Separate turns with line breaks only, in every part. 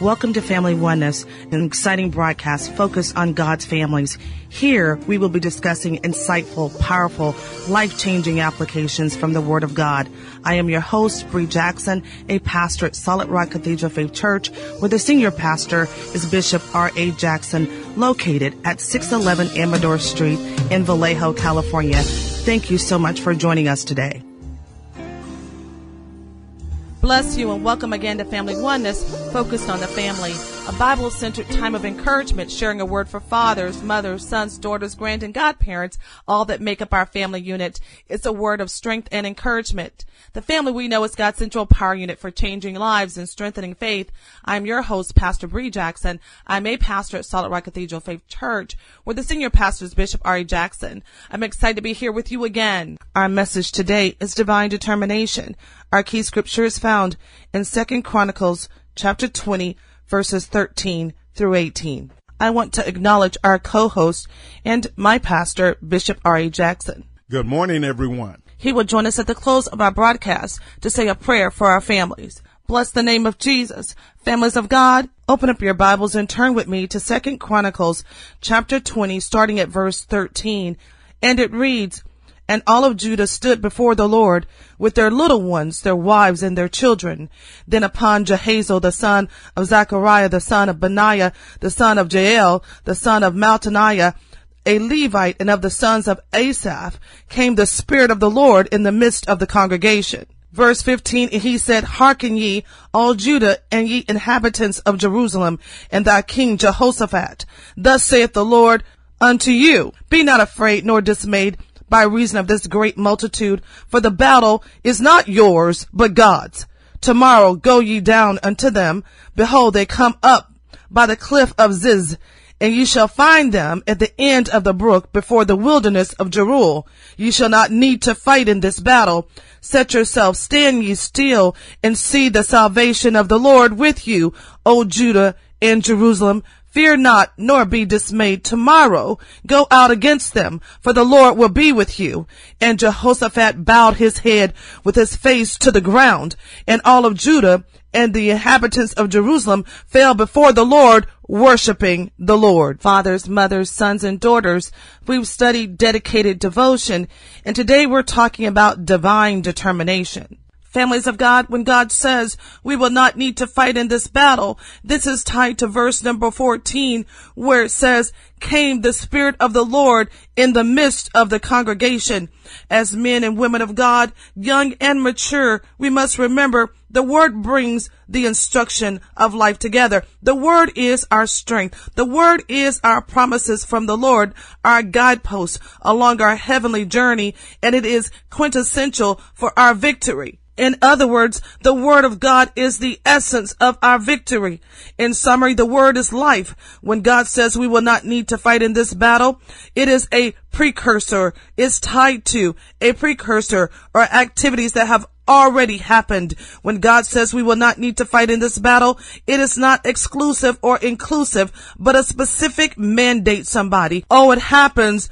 Welcome to Family Oneness, an exciting broadcast focused on God's families. Here, we will be discussing insightful, powerful, life-changing applications from the Word of God. I am your host, Bree Jackson, a pastor at Solid Rock Cathedral Faith Church, where the senior pastor is Bishop R.A. Jackson, located at 611 Amador Street in Vallejo, California. Thank you so much for joining us today. Bless you and welcome again to Family Oneness, focused on the family. A Bible centered time of encouragement, sharing a word for fathers, mothers, sons, daughters, grand, and godparents, all that make up our family unit. It's a word of strength and encouragement. The family we know is God's central power unit for changing lives and strengthening faith. I'm your host, Pastor Bree Jackson. I'm a pastor at Solid Rock Cathedral Faith Church, where the senior pastor is Bishop R.A. Jackson. I'm excited to be here with you again. Our message today is divine determination. Our key scripture is found in 2 Chronicles chapter 20 verses 13 through 18. I want to acknowledge our co-host and my pastor, Bishop R.A. Jackson.
Good morning, everyone.
He will join us at the close of our broadcast to say a prayer for our families. Bless the name of Jesus. Families of God, open up your Bibles and turn with me to Second Chronicles chapter 20, starting at verse 13. And it reads, and all of Judah stood before the Lord with their little ones, their wives and their children. Then upon Jahaziel, the son of Zechariah, the son of Benaiah, the son of Jael, the son of Mattaniah, a Levite, and of the sons of Asaph, came the Spirit of the Lord in the midst of the congregation. Verse 15, he said, Hearken ye, all Judah, and ye inhabitants of Jerusalem, and thy king Jehoshaphat. Thus saith the Lord unto you, Be not afraid nor dismayed, by reason of this great multitude, for the battle is not yours, but God's. Tomorrow go ye down unto them. Behold, they come up by the cliff of Ziz, and ye shall find them at the end of the brook before the wilderness of Jeruel. Ye shall not need to fight in this battle. Set yourselves, stand ye still, and see the salvation of the Lord with you, O Judah and Jerusalem. Fear not, nor be dismayed. Tomorrow go out against them, for the Lord will be with you. And Jehoshaphat bowed his head with his face to the ground, and all of Judah and the inhabitants of Jerusalem fell before the Lord, worshiping the Lord. Fathers, mothers, sons, and daughters, we've studied dedicated devotion, and today we're talking about divine determination. Families of God, when God says we will not need to fight in this battle, this is tied to verse number 14 where it says, came the Spirit of the Lord in the midst of the congregation. As men and women of God, young and mature, we must remember the word brings the instruction of life together. The word is our strength. The word is our promises from the Lord, our guideposts along our heavenly journey, and it is quintessential for our victory. In other words, the word of God is the essence of our victory. In summary, the word is life. When God says we will not need to fight in this battle, it is a precursor, It's tied to a precursor or activities that have already happened. When God says we will not need to fight in this battle, it is not exclusive or inclusive, but a specific mandate somebody. Oh, it happens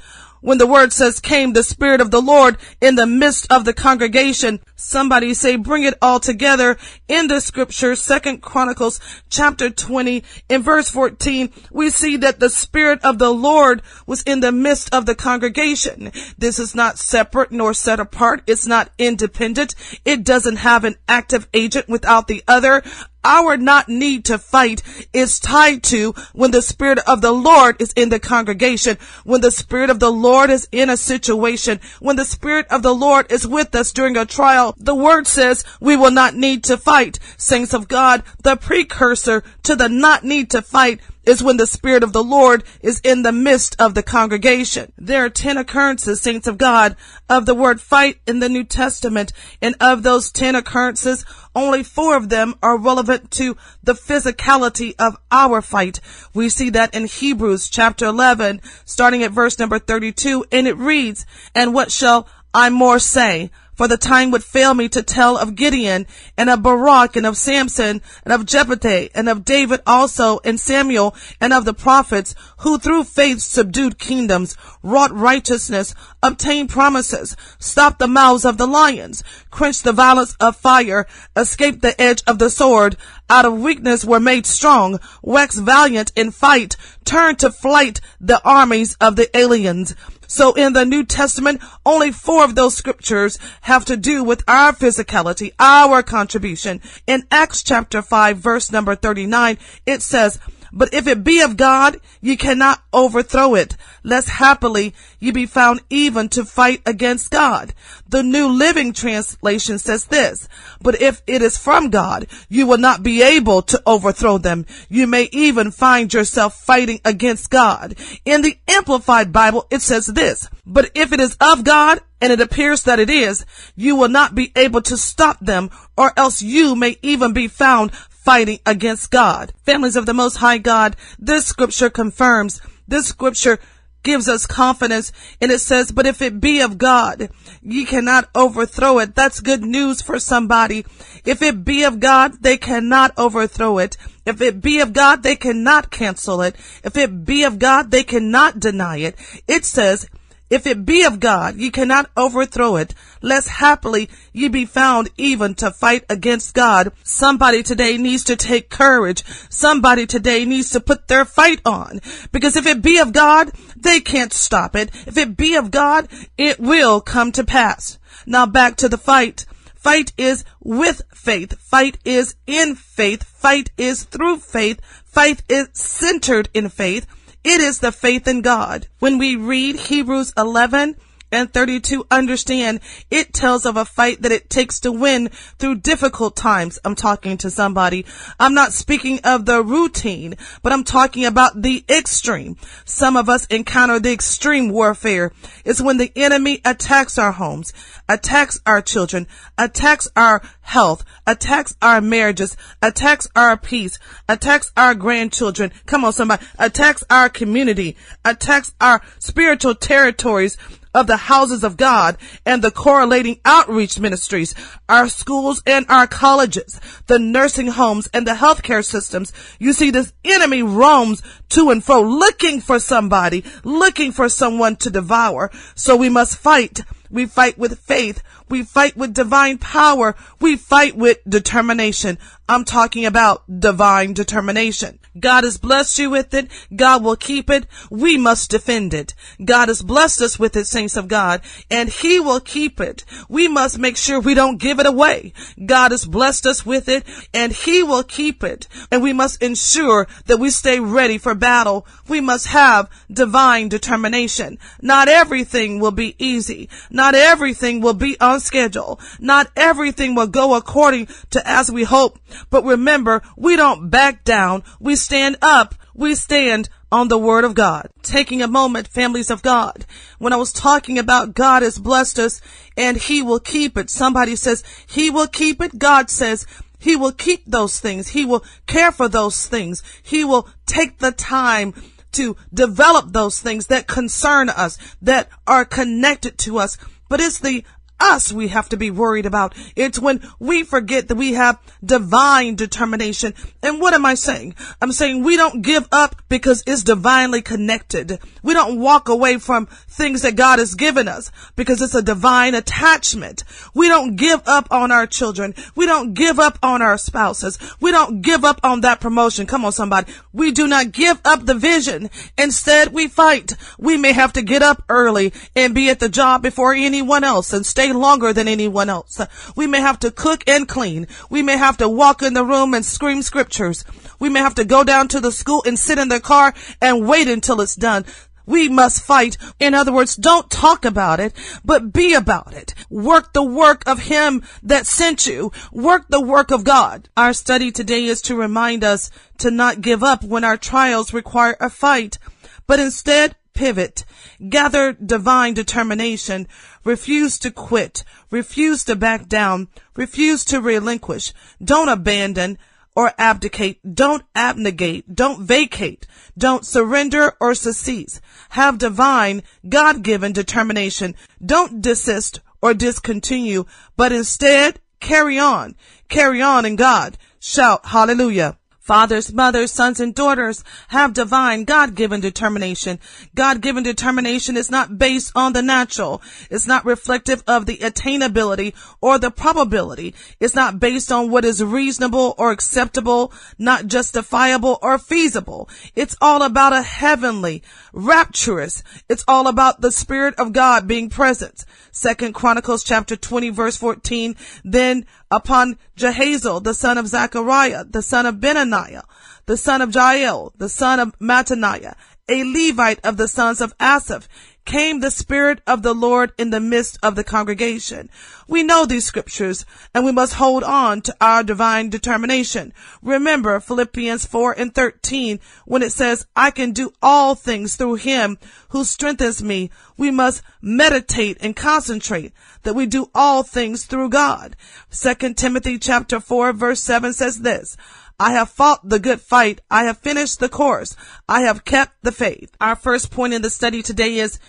when the word says came the spirit of the Lord in the midst of the congregation. Somebody say bring it all together in the scripture, second Chronicles chapter 20 in verse 14. We see that the spirit of the Lord was in the midst of the congregation. This is not separate nor set apart. It's not independent. It doesn't have an active agent without the other our not need to fight is tied to when the Spirit of the Lord is in the congregation, when the Spirit of the Lord is in a situation, when the Spirit of the Lord is with us during a trial. The word says we will not need to fight. Saints of God, the precursor to the not need to fight is when the Spirit of the Lord is in the midst of the congregation. There are 10 occurrences, saints of God, of the word fight in the New Testament. And of those 10 occurrences, only four of them are relevant to the physicality of our fight. We see that in Hebrews chapter 11, starting at verse number 32, and it reads, And what shall I more say? For the time would fail me to tell of Gideon and of Barak and of Samson and of Jephthah and of David also and Samuel and of the prophets who through faith subdued kingdoms, wrought righteousness, obtained promises, stopped the mouths of the lions, quenched the violence of fire, escaped the edge of the sword, out of weakness were made strong, waxed valiant in fight, turned to flight the armies of the aliens. So in the New Testament, only four of those scriptures have to do with our physicality, our contribution. In Acts chapter 5 verse number 39, it says, but if it be of God, ye cannot overthrow it, lest happily ye be found even to fight against God. The New Living Translation says this, but if it is from God, you will not be able to overthrow them. You may even find yourself fighting against God. In the Amplified Bible, it says this, but if it is of God, and it appears that it is, you will not be able to stop them, or else you may even be found fighting against God. Families of the Most High God, this scripture confirms, this scripture gives us confidence and it says, but if it be of God, ye cannot overthrow it. That's good news for somebody. If it be of God, they cannot overthrow it. If it be of God, they cannot cancel it. If it be of God, they cannot deny it. It says, if it be of God, ye cannot overthrow it, lest happily ye be found even to fight against God. Somebody today needs to take courage. Somebody today needs to put their fight on. Because if it be of God, they can't stop it. If it be of God, it will come to pass. Now back to the fight. Fight is with faith. Fight is in faith. Fight is through faith. Fight is centered in faith. It is the faith in God. When we read Hebrews 11, and 32 understand it tells of a fight that it takes to win through difficult times. I'm talking to somebody. I'm not speaking of the routine, but I'm talking about the extreme. Some of us encounter the extreme warfare. It's when the enemy attacks our homes, attacks our children, attacks our health, attacks our marriages, attacks our peace, attacks our grandchildren. Come on, somebody. Attacks our community, attacks our spiritual territories of the houses of God and the correlating outreach ministries, our schools and our colleges, the nursing homes and the healthcare systems. You see, this enemy roams to and fro looking for somebody, looking for someone to devour. So we must fight. We fight with faith. We fight with divine power. We fight with determination. I'm talking about divine determination. God has blessed you with it. God will keep it. We must defend it. God has blessed us with it, saints of God, and He will keep it. We must make sure we don't give it away. God has blessed us with it, and He will keep it. And we must ensure that we stay ready for battle. We must have divine determination. Not everything will be easy. Not everything will be on schedule. Not everything will go according to as we hope. But remember, we don't back down. We stand up. We stand on the word of God. Taking a moment, families of God. When I was talking about God has blessed us and he will keep it. Somebody says he will keep it. God says he will keep those things. He will care for those things. He will take the time to develop those things that concern us, that are connected to us. But it's the us we have to be worried about. It's when we forget that we have divine determination. And what am I saying? I'm saying we don't give up because it's divinely connected. We don't walk away from things that God has given us because it's a divine attachment. We don't give up on our children. We don't give up on our spouses. We don't give up on that promotion. Come on, somebody. We do not give up the vision. Instead, we fight. We may have to get up early and be at the job before anyone else and stay longer than anyone else. We may have to cook and clean. We may have to walk in the room and scream scriptures. We may have to go down to the school and sit in the car and wait until it's done. we must fight. In other words, don't talk about it, but be about it. Work the work of Him that sent you. Work the work of God. Our study today is to remind us to not give up when our trials require a fight, but instead pivot, gather divine determination, refuse to quit, refuse to back down, refuse to relinquish, don't abandon, or abdicate. Don't abnegate. Don't vacate. Don't surrender or secede. Have divine, God-given determination. Don't desist or discontinue, but instead carry on. Carry on in God. Shout hallelujah. Fathers, mothers, sons, and daughters have divine God-given determination. God-given determination is not based on the natural. It's not reflective of the attainability or the probability. It's not based on what is reasonable or acceptable, not justifiable or feasible. It's all about a heavenly, rapturous. It's all about the Spirit of God being present. Second Chronicles chapter 20 verse 14. Then upon Jahaziel, the son of Zechariah, the son of Benaniah, the son of Jael, the son of Mattaniah, a Levite of the sons of Asaph, came the Spirit of the Lord in the midst of the congregation. We know these scriptures and we must hold on to our divine determination. Remember Philippians 4 and 13 when it says, I can do all things through him who strengthens me. We must meditate and concentrate that we do all things through God. 2 Timothy chapter 4 verse 7 says this, I have fought the good fight. I have finished the course. I have kept the faith. Our first point in the study today is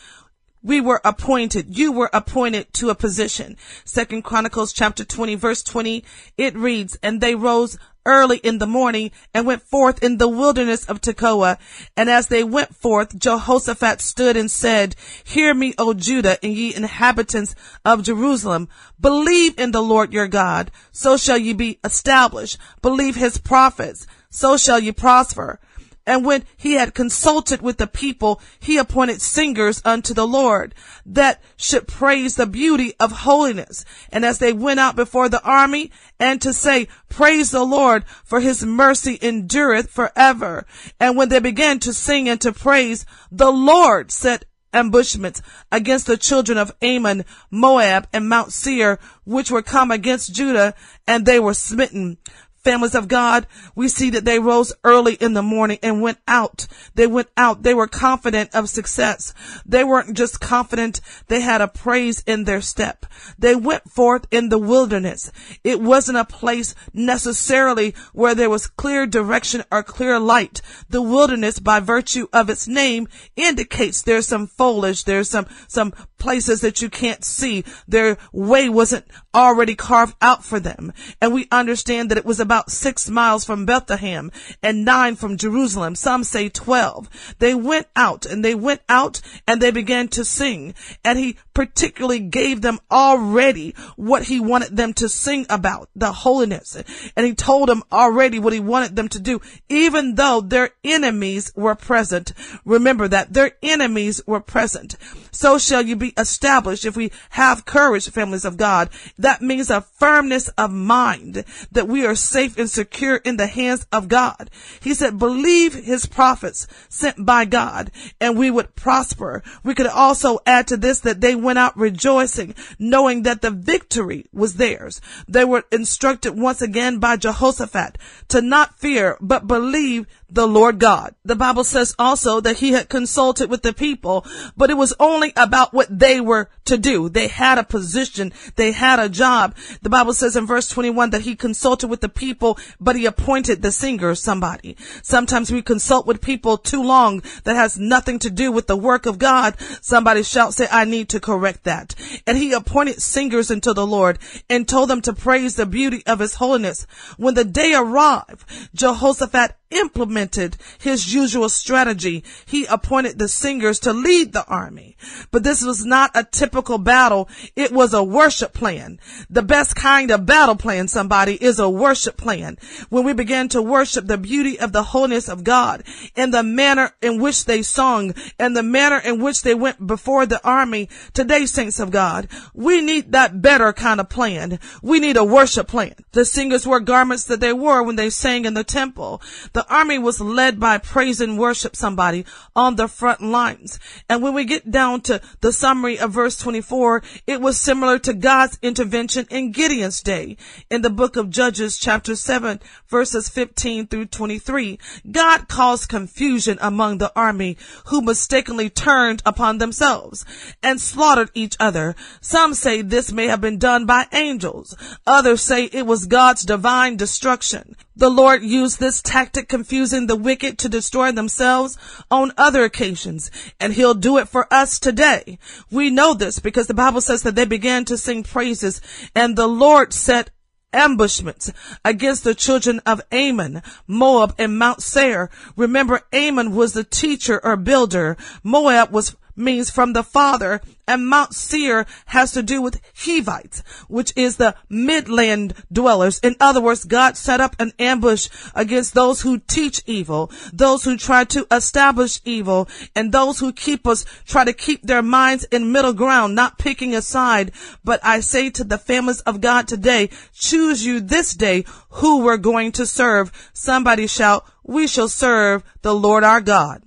we were appointed. You were appointed to a position. Second Chronicles chapter 20 verse 20. It reads, and they rose early in the morning and went forth in the wilderness of Tekoa. And as they went forth, Jehoshaphat stood and said, Hear me, O Judah, and ye inhabitants of Jerusalem. Believe in the Lord your God, so shall ye be established. Believe his prophets, so shall ye prosper. And when he had consulted with the people, he appointed singers unto the Lord that should praise the beauty of holiness. And as they went out before the army and to say, praise the Lord for his mercy endureth forever. And when they began to sing and to praise, the Lord set ambushments against the children of Ammon, Moab, and Mount Seir, which were come against Judah, and they were smitten families of God, we see that they rose early in the morning and went out. They went out. They were confident of success. They weren't just confident. They had a praise in their step. They went forth in the wilderness. It wasn't a place necessarily where there was clear direction or clear light. The wilderness, by virtue of its name, indicates there's some foliage. There's some, some places that you can't see. Their way wasn't already carved out for them. And we understand that it was about six miles from Bethlehem and nine from Jerusalem. Some say 12. They went out and they went out and they began to sing. And he particularly gave them already what he wanted them to sing about, the holiness. And he told them already what he wanted them to do, even though their enemies were present. Remember that their enemies were present. So shall you be established if we have courage, families of God. That means a firmness of mind that we are safe and secure in the hands of God. He said, believe his prophets sent by God and we would prosper. We could also add to this that they went out rejoicing, knowing that the victory was theirs. They were instructed once again by Jehoshaphat to not fear, but believe the Lord God. The Bible says also that he had consulted with the people, but it was only about what they were to do. They had a position. They had a job. The Bible says in verse 21 that he consulted with the people, but he appointed the singer somebody. Sometimes we consult with people too long that has nothing to do with the work of God. Somebody shall say, I need to correct that. And he appointed singers unto the Lord and told them to praise the beauty of his holiness. When the day arrived, Jehoshaphat implemented his usual strategy. He appointed the singers to lead the army. But this was not a typical battle. It was a worship plan. The best kind of battle plan, somebody, is a worship plan. When we began to worship the beauty of the holiness of God and the manner in which they sung and the manner in which they went before the army, today, saints of God, we need that better kind of plan. We need a worship plan. The singers wore garments that they wore when they sang in the temple. The The army was led by praise and worship somebody on the front lines. And when we get down to the summary of verse 24, it was similar to God's intervention in Gideon's day in the book of Judges chapter 7 verses 15 through 23. God caused confusion among the army who mistakenly turned upon themselves and slaughtered each other. Some say this may have been done by angels. Others say it was God's divine destruction. The Lord used this tactic confusing the wicked to destroy themselves on other occasions, and He'll do it for us today. We know this because the Bible says that they began to sing praises, and the Lord set ambushments against the children of Ammon, Moab, and Mount Seir. Remember, Ammon was the teacher or builder. Moab was means from the father, and Mount Seir has to do with Hivites, which is the midland dwellers. In other words, God set up an ambush against those who teach evil, those who try to establish evil, and those who keep us, try to keep their minds in middle ground, not picking a side. But I say to the families of God today, choose you this day who we're going to serve. Somebody shout, we shall serve the Lord our God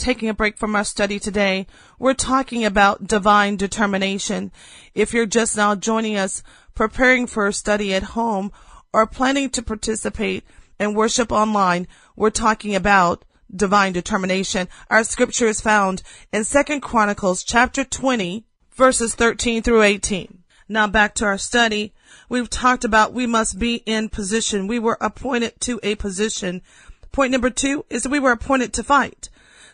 taking a break from our study today, we're talking about divine determination. If you're just now joining us, preparing for a study at home, or planning to participate in worship online, we're talking about divine determination. Our scripture is found in Second Chronicles chapter 20, verses 13 through 18. Now back to our study. We've talked about we must be in position. We were appointed to a position. Point number two is we were appointed to fight.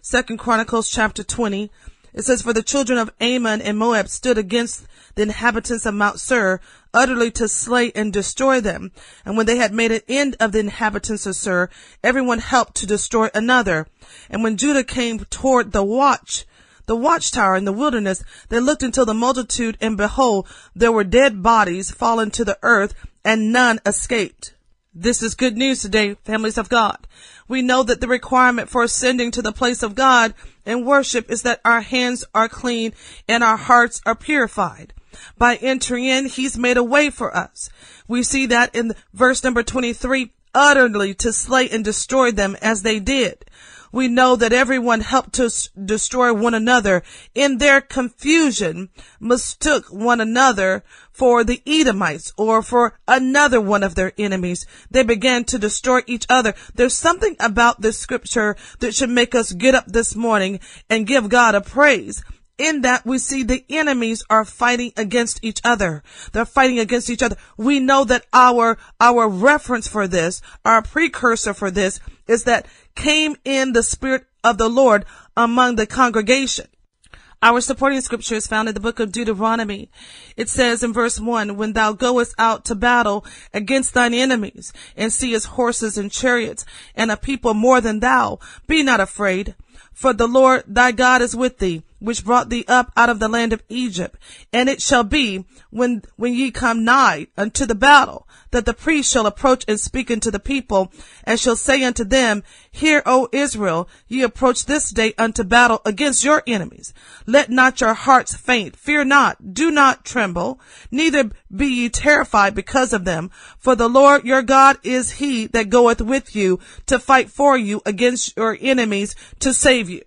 Second Chronicles chapter 20. It says, For the children of Ammon and Moab stood against the inhabitants of Mount Seir, utterly to slay and destroy them. And when they had made an end of the inhabitants of Seir, everyone helped to destroy another. And when Judah came toward the watch, the watchtower in the wilderness, they looked until the multitude, and behold, there were dead bodies fallen to the earth, and none escaped. This is good news today, families of God. We know that the requirement for ascending to the place of God in worship is that our hands are clean and our hearts are purified. By entering in, He's made a way for us. We see that in verse number 23, utterly to slay and destroy them as they did we know that everyone helped to destroy one another in their confusion mistook one another for the Edomites or for another one of their enemies. They began to destroy each other. There's something about this scripture that should make us get up this morning and give God a praise in that we see the enemies are fighting against each other. They're fighting against each other. We know that our, our reference for this, our precursor for this is that came in the spirit of the Lord among the congregation. Our supporting scripture is found in the book of Deuteronomy. It says in verse one, when thou goest out to battle against thine enemies and seest horses and chariots and a people more than thou, be not afraid, for the Lord thy God is with thee which brought thee up out of the land of Egypt. And it shall be when, when ye come nigh unto the battle, that the priest shall approach and speak unto the people, and shall say unto them, Hear, O Israel, ye approach this day unto battle against your enemies. Let not your hearts faint. Fear not. Do not tremble. Neither be ye terrified because of them. For the Lord your God is he that goeth with you to fight for you against your enemies to save you.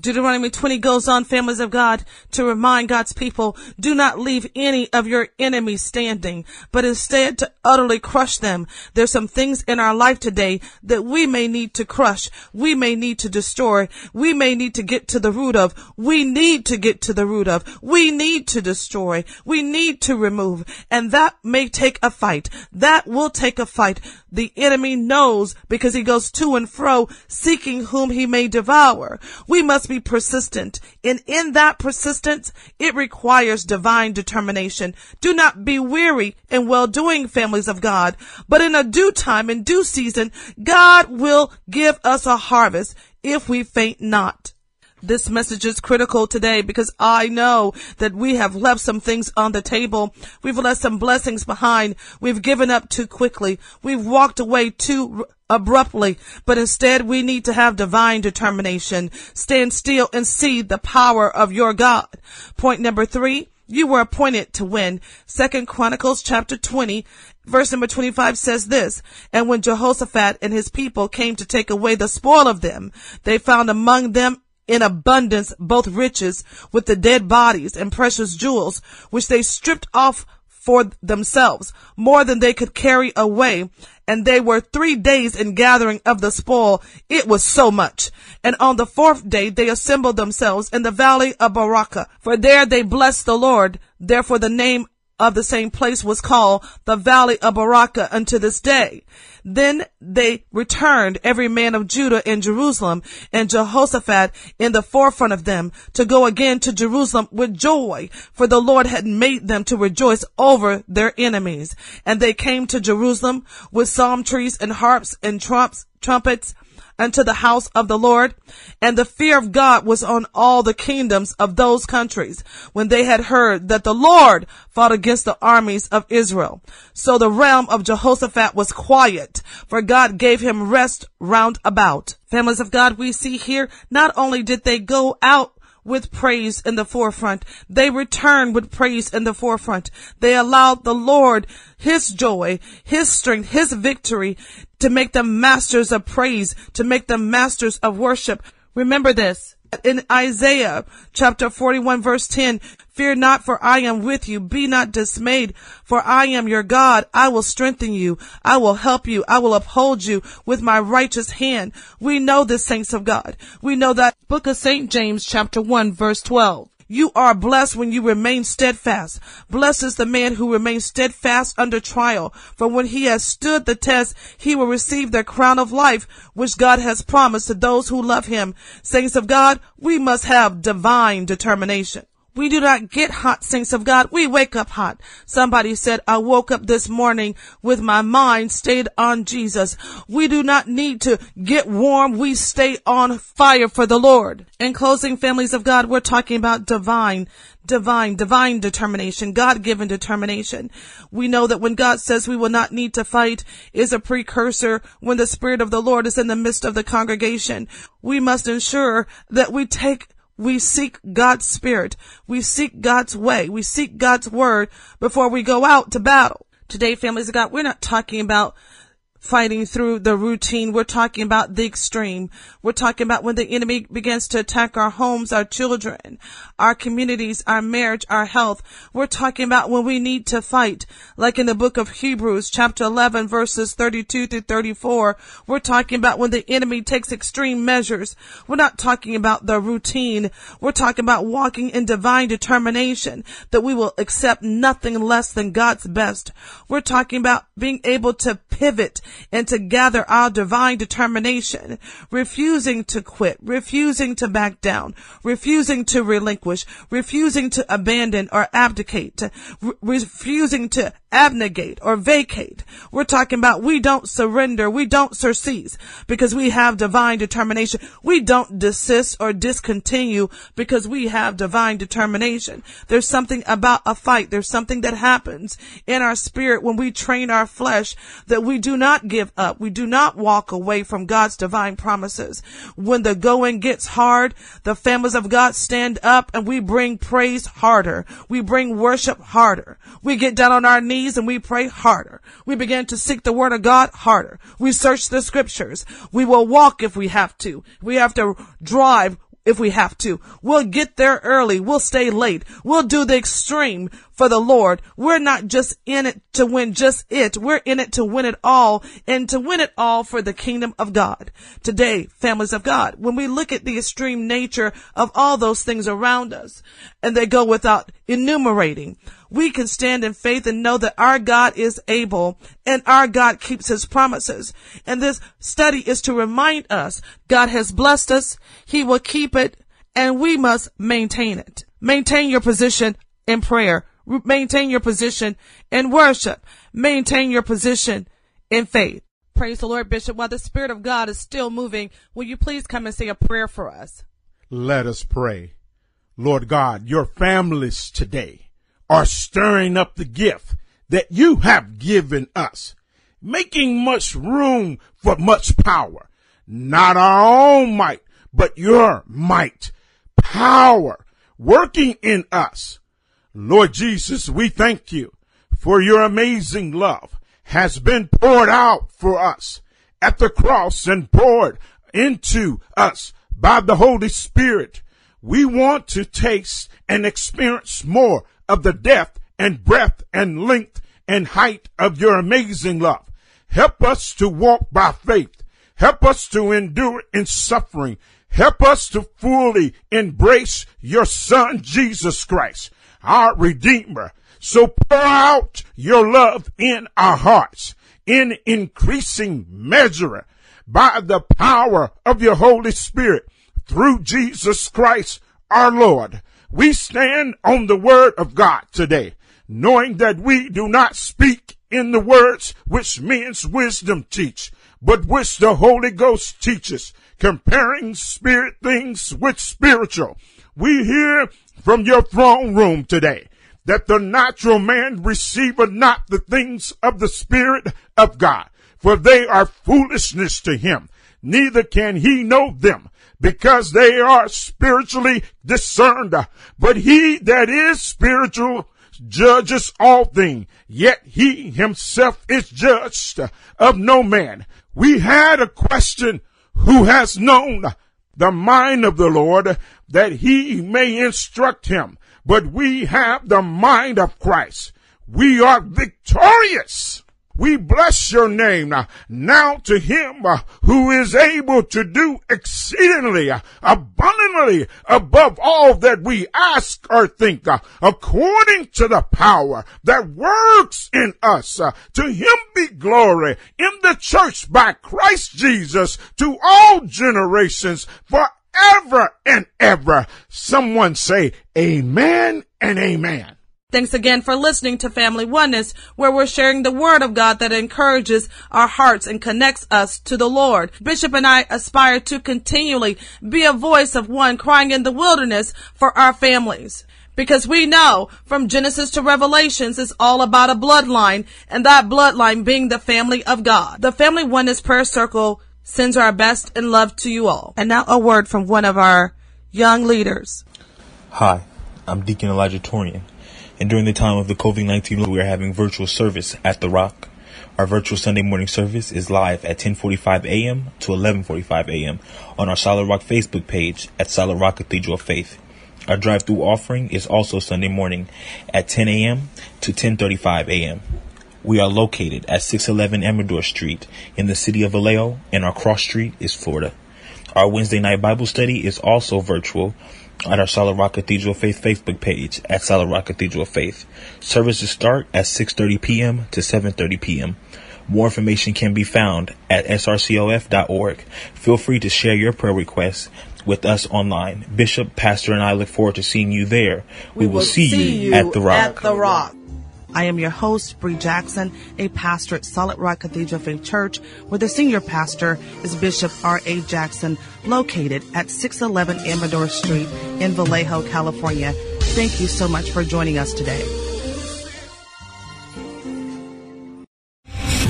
Deuteronomy 20 goes on, families of God, to remind God's people, do not leave any of your enemies standing, but instead to utterly crush them. There's some things in our life today that we may need to crush. We may need to destroy. We may need to get to the root of. We need to get to the root of. We need to destroy. We need to remove. And that may take a fight. That will take a fight. The enemy knows because he goes to and fro seeking whom he may devour. We must be persistent. And in that persistence, it requires divine determination. Do not be weary in well doing, families of God, but in a due time, in due season, God will give us a harvest if we faint not. This message is critical today because I know that we have left some things on the table. We've left some blessings behind. We've given up too quickly. We've walked away too abruptly, but instead we need to have divine determination. Stand still and see the power of your God. Point number three. You were appointed to win. Second Chronicles chapter 20 Verse number 25 says this, And when Jehoshaphat and his people came to take away the spoil of them, they found among them in abundance both riches with the dead bodies and precious jewels, which they stripped off for themselves, more than they could carry away. And they were three days in gathering of the spoil. It was so much. And on the fourth day they assembled themselves in the valley of Berachah, for there they blessed the Lord. Therefore the name of the same place was called the Valley of Berachah unto this day. Then they returned, every man of Judah in Jerusalem, and Jehoshaphat in the forefront of them, to go again to Jerusalem with joy, for the Lord had made them to rejoice over their enemies. And they came to Jerusalem with psalteries and harps and trumps, trumpets, unto the house of the Lord. And the fear of God was on all the kingdoms of those countries when they had heard that the Lord fought against the armies of Israel. So the realm of Jehoshaphat was quiet, for God gave him rest round about. Families of God, we see here, not only did they go out with praise in the forefront. They returned with praise in the forefront. They allowed the Lord His joy, His strength, His victory to make them masters of praise, to make them masters of worship. Remember this in Isaiah chapter 41 verse 10, fear not for I am with you. Be not dismayed for I am your God. I will strengthen you. I will help you. I will uphold you with my righteous hand. We know this saints of God. We know that book of St. James chapter 1 verse 12. You are blessed when you remain steadfast. Blessed is the man who remains steadfast under trial. For when he has stood the test, he will receive the crown of life, which God has promised to those who love him. Saints of God, we must have divine determination. We do not get hot, saints of God. We wake up hot. Somebody said, I woke up this morning with my mind stayed on Jesus. We do not need to get warm. We stay on fire for the Lord. In closing, families of God, we're talking about divine, divine, divine determination, God-given determination. We know that when God says we will not need to fight is a precursor when the Spirit of the Lord is in the midst of the congregation. We must ensure that we take we seek God's spirit. We seek God's way. We seek God's word before we go out to battle. Today, families of God, we're not talking about fighting through the routine. We're talking about the extreme. We're talking about when the enemy begins to attack our homes, our children, our communities, our marriage, our health. We're talking about when we need to fight, like in the book of Hebrews, chapter 11, verses 32 through 34. We're talking about when the enemy takes extreme measures. We're not talking about the routine. We're talking about walking in divine determination that we will accept nothing less than God's best. We're talking about being able to pivot and to gather our divine determination, refusing to quit, refusing to back down, refusing to relinquish, refusing to abandon or abdicate, re- refusing to abnegate or vacate. We're talking about we don't surrender, we don't surcease because we have divine determination. We don't desist or discontinue because we have divine determination. There's something about a fight. There's something that happens in our spirit when we train our flesh that we do not give up. We do not walk away from God's divine promises. When the going gets hard, the families of God stand up and we bring praise harder. We bring worship harder. We get down on our knees and we pray harder. We begin to seek the word of God harder. We search the scriptures. We will walk if we have to. We have to drive if we have to. We'll get there early. We'll stay late. We'll do the extreme for the Lord. We're not just in it to win just it. We're in it to win it all and to win it all for the kingdom of God. Today, families of God, when we look at the extreme nature of all those things around us and they go without enumerating, we can stand in faith and know that our God is able and our God keeps his promises. And this study is to remind us God has blessed us. He will keep it and we must maintain it. Maintain your position in prayer. Maintain your position in worship. Maintain your position in faith. Praise the Lord, Bishop. While the Spirit of God is still moving, will you please come and say a prayer for us?
Let us pray. Lord God, your families today are stirring up the gift that you have given us, making much room for much power, not our own might, but your might, power working in us. Lord Jesus, we thank you for your amazing love has been poured out for us at the cross and poured into us by the Holy Spirit. We want to taste and experience more of the depth and breadth and length and height of your amazing love. Help us to walk by faith. Help us to endure in suffering. Help us to fully embrace your son, Jesus Christ, our Redeemer. So pour out your love in our hearts in increasing measure by the power of your Holy Spirit through Jesus Christ our Lord. We stand on the word of God today, knowing that we do not speak in the words which men's wisdom teach, but which the Holy Ghost teaches, comparing spirit things with spiritual. We hear from your throne room today that the natural man receiveth not the things of the Spirit of God, for they are foolishness to him. Neither can he know them because they are spiritually discerned. But he that is spiritual judges all things, yet he himself is judged of no man. We had a question, who has known the mind of the Lord that he may instruct him? but we have the mind of Christ. We are victorious. We bless your name now. To him uh, who is able to do exceedingly uh, abundantly above all that we ask or think, uh, according to the power that works in us. To him be glory in the church by Christ Jesus to all generations forever and ever. Someone say amen and amen.
Thanks again for listening to Family Oneness, where we're sharing the word of God that encourages our hearts and connects us to the Lord. Bishop and I aspire to continually be a voice of one crying in the wilderness for our families. Because we know from Genesis to Revelations is all about a bloodline and that bloodline being the family of God. The Family Oneness Prayer Circle sends our best and love to you all. And now a word from one of our young leaders.
Hi, I'm Deacon Elijah Torian, and during the time of the COVID 19, we are having virtual service at The Rock. Our virtual Sunday morning service is live at 10:45 a.m. to 11:45 a.m. on our Solid Rock Facebook page at Solid Rock Cathedral of Faith. Our drive-through offering is also Sunday morning at 10 a.m. to 10:35 a.m. We are located at 611 Amador Street in the city of Vallejo, and our cross street is Florida. Our Wednesday night Bible study is also virtual at our Solid Rock Cathedral Faith Facebook page at Solid Rock Cathedral Faith. Services start at 6:30 p.m. to 7:30 p.m. More information can be found at srcof.org. Feel free to share your prayer requests with us online. Bishop, Pastor, and I look forward to seeing you there. We, we will, see, see you, you at the Rock.
At the Rock. I am your host, Bree Jackson, a pastor at Solid Rock Cathedral Faith Church, where the senior pastor is Bishop R.A. Jackson, located at 611 Amador Street in Vallejo, California. Thank you so much for joining us today.